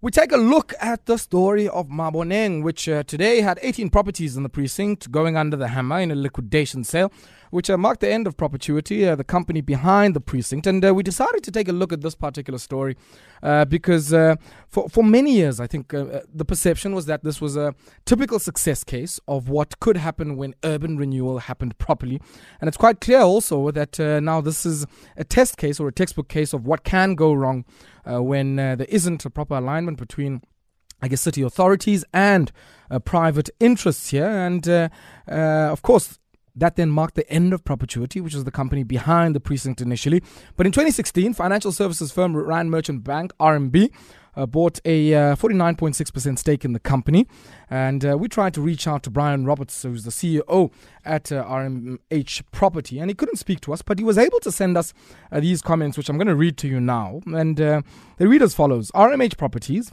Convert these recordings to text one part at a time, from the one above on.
We take a look at the story of Maboneng, which uh, today had 18 properties in the precinct going under the hammer in a liquidation sale, which uh, marked the end of Propertuity, uh, the company behind the precinct. And uh, we decided to take a look at this particular story uh, because uh, for, for many years, I think the perception was that this was a typical success case of what could happen when urban renewal happened properly. And it's quite clear also that now this is a test case or a textbook case of what can go wrong when uh, there isn't a proper alignment between I guess city authorities and uh, private interests here. And uh, uh, of course, that then marked the end of Propertuity, which was the company behind the precinct initially. But in 2016, financial services firm Rand Merchant Bank, RMB, uh, bought a uh, 49.6% stake in the company. And uh, we tried to reach out to Brian Roberts, who's the CEO at RMH Property. And he couldn't speak to us, but he was able to send us these comments, which I'm going to read to you now. And they read as follows RMH Properties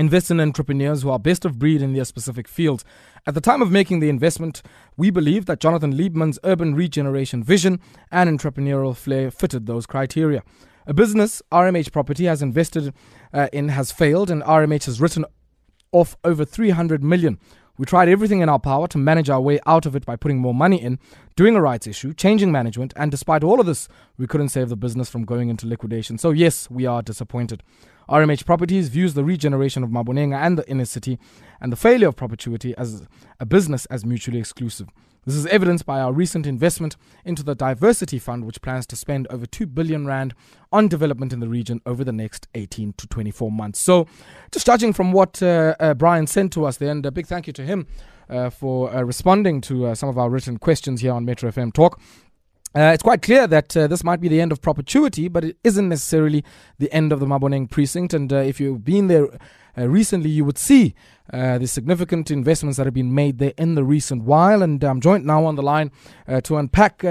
invest in entrepreneurs who are best of breed in their specific fields. At the time of making the investment, we believed that Jonathan Liebman's urban regeneration vision and entrepreneurial flair fitted those criteria. A business RMH Property has invested uh, in has failed, and RMH has written off over 300 million. We tried everything in our power to manage our way out of it by putting more money in, doing a rights issue, changing management, and despite all of this, we couldn't save the business from going into liquidation. So, yes, we are disappointed. RMH Properties views the regeneration of Mabonenga and the inner city and the failure of Propertuity as a business as mutually exclusive. This is evidenced by our recent investment into the Divercity Fund, which plans to spend over 2 billion rand on development in the region over the next 18 to 24 months. So, just judging from what uh, uh, Brian sent to us there, and a big thank you to him uh, for uh, responding to uh, some of our written questions here on Metro FM Talk. Uh, it's quite clear that uh, this might be the end of Propertuity, but it isn't necessarily the end of the Maboneng precinct. And uh, if you've been there uh, recently, you would see uh, the significant investments that have been made there in the recent while. And I'm joined now on the line uh, to unpack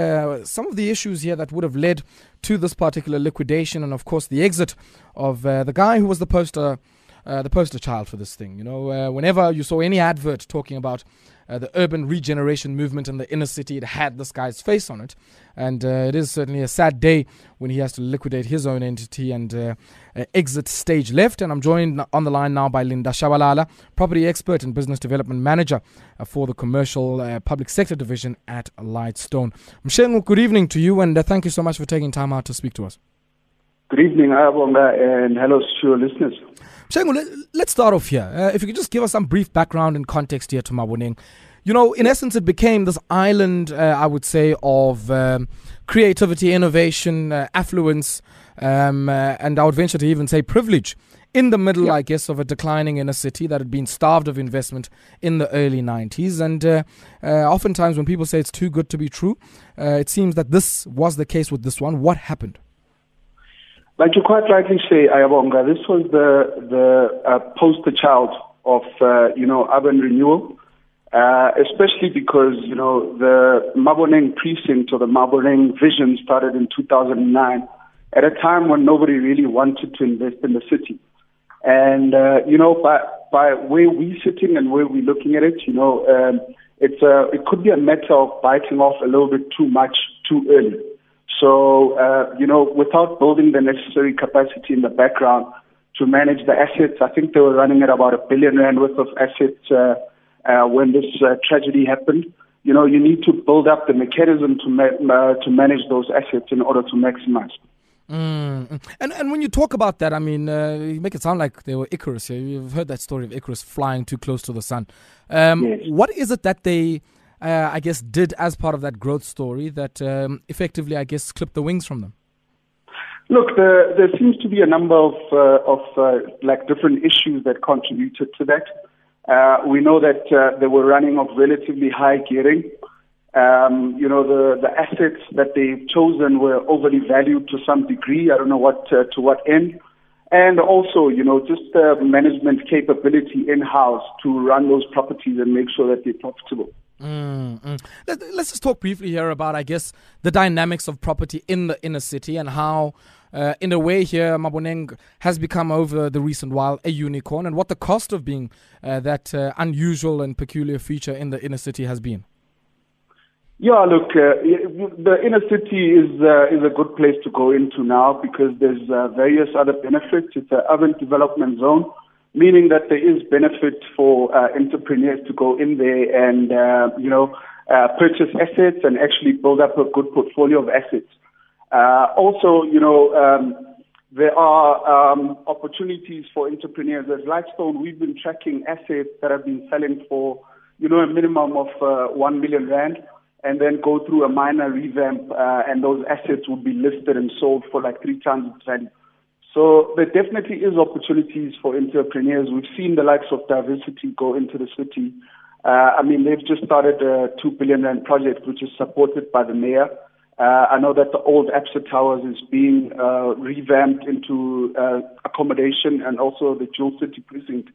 some of the issues here that would have led to this particular liquidation, and of course the exit of the guy who was the poster. Uh, the poster child for this thing. You know, whenever you saw any advert talking about uh, the urban regeneration movement in the inner city. It had this guy's face on it. And uh, it is certainly a sad day when he has to liquidate his own entity and uh, exit stage left. And I'm joined on the line now by Linda Shabalala, property expert and business development manager uh, for the commercial uh, public sector division at Lightstone. Mshengu, good evening to you and thank you so much for taking time out to speak to us. Good evening, Ayabonga, and hello to your listeners. Shengu, let, us start off here. Uh, if you could just give us some brief background and context here to Maboneng. You know, in essence, it became this island, uh, I would say, of um, creativity, innovation, uh, affluence, um, uh, and I would venture to even say privilege in the middle. I guess, of a declining inner city that had been starved of investment in the early 90s. And uh, uh, oftentimes, when people say it's too good to be true, uh, it seems that this was the case with this one. What happened? Like you quite rightly say, Ayabonga, this was the the uh, poster child of uh, you know urban renewal, uh, especially because you know the Maboneng precinct or the Maboneng vision started in 2009, at a time when nobody really wanted to invest in the city, and uh, you know by by where we're sitting and where we're looking at it, you know um, it's a, it could be a matter of biting off a little bit too much too early. So, uh, you know, without building the necessary capacity in the background to manage the assets, I think they were running at about a billion rand worth of assets uh, uh, when this uh, tragedy happened. You know, you need to build up the mechanism to ma- uh, to manage those assets in order to maximize. Mm. And and when you talk about that, I mean, uh, you make it sound like they were Icarus. You've heard that story of Icarus flying too close to the sun. Um, yes. What is it that they uh, I guess, did as part of that growth story that um, effectively, I guess, clipped the wings from them? Look, there, there seems to be a number of, uh, of uh, like different issues that contributed to that. Uh, we know that uh, they were running off relatively high gearing. Um, you know, the, the assets that they've chosen were overly valued to some degree. I don't know what uh, to what end. And also, you know, just the management capability in-house to run those properties and make sure that they're profitable. Mm, Let, us just talk briefly here about, I guess, the dynamics of property in the inner city and how, uh, in a way, here Maboneng has become over the recent while a unicorn, and what the cost of being uh, that uh, unusual and peculiar feature in the inner city has been. Yeah, look, uh, the inner city is uh, is a good place to go into now because there's uh, various other benefits. It's an urban development zone. Meaning that there is benefit for uh, entrepreneurs to go in there and, uh, you know, uh, purchase assets and actually build up a good portfolio of assets. Uh, also, you know, um, there are um, opportunities for entrepreneurs. As Lightstone, we've been tracking assets that have been selling for, you know, a minimum of uh, 1 million rand and then go through a minor revamp uh, and those assets will be listed and sold for like three times its value. So there definitely is opportunities for entrepreneurs. We've seen the likes of Divercity go into the city. Uh, I mean, they've just started a 2 billion rand project, which is supported by the mayor. Uh, I know that the old Absa Towers is being uh, revamped into uh, accommodation and also the Jewel City precinct.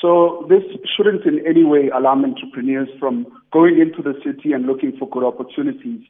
So this shouldn't in any way alarm entrepreneurs from going into the city and looking for good opportunities.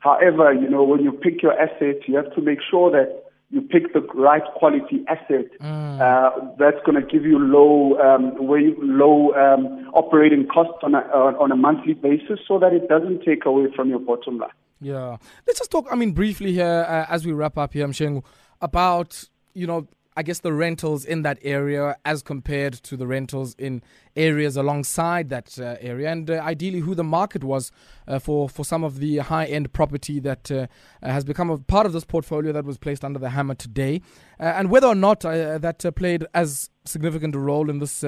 However, you know, when you pick your assets, you have to make sure that you pick the right quality asset mm. uh, that's going to give you low um, way, low um, operating costs on a, on a monthly basis so that it doesn't take away from your bottom line. Yeah. Let's just talk, I mean, briefly here uh, as we wrap up here, Mshengu, about, you know, I guess the rentals in that area as compared to the rentals in areas alongside that uh, area, and uh, ideally who the market was uh, for for some of the high end property that uh, has become a part of this portfolio that was placed under the hammer today, uh, and whether or not uh, that played as significant a role in this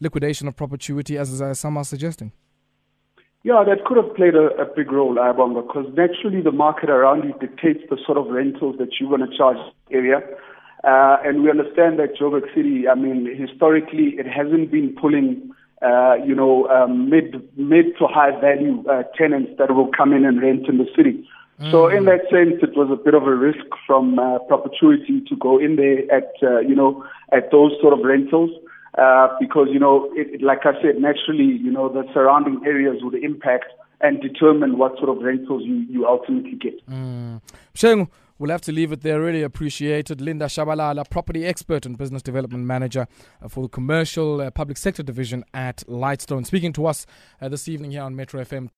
liquidation of Propertuity as some are suggesting. Yeah, that could have played a, a big role, Ayabonga, because naturally the market around you dictates the sort of rentals that you're going to charge area. Uh, and we understand that Joburg City, I mean, historically, it hasn't been pulling, uh, you know, um, mid mid to high value uh, tenants that will come in and rent in the city. Mm. So in that sense, it was a bit of a risk from uh, Propertuity to go in there at, uh, you know, at those sort of rentals. Uh, because, you know, it, like I said, naturally, you know, the surrounding areas would impact and determine what sort of rentals you, you ultimately get. Mm. We'll have to leave it there. Really appreciated. Linda Shabalala, property expert and business development manager uh, for the commercial uh, public sector division at Lightstone, speaking to us uh, this evening here on Metro FM.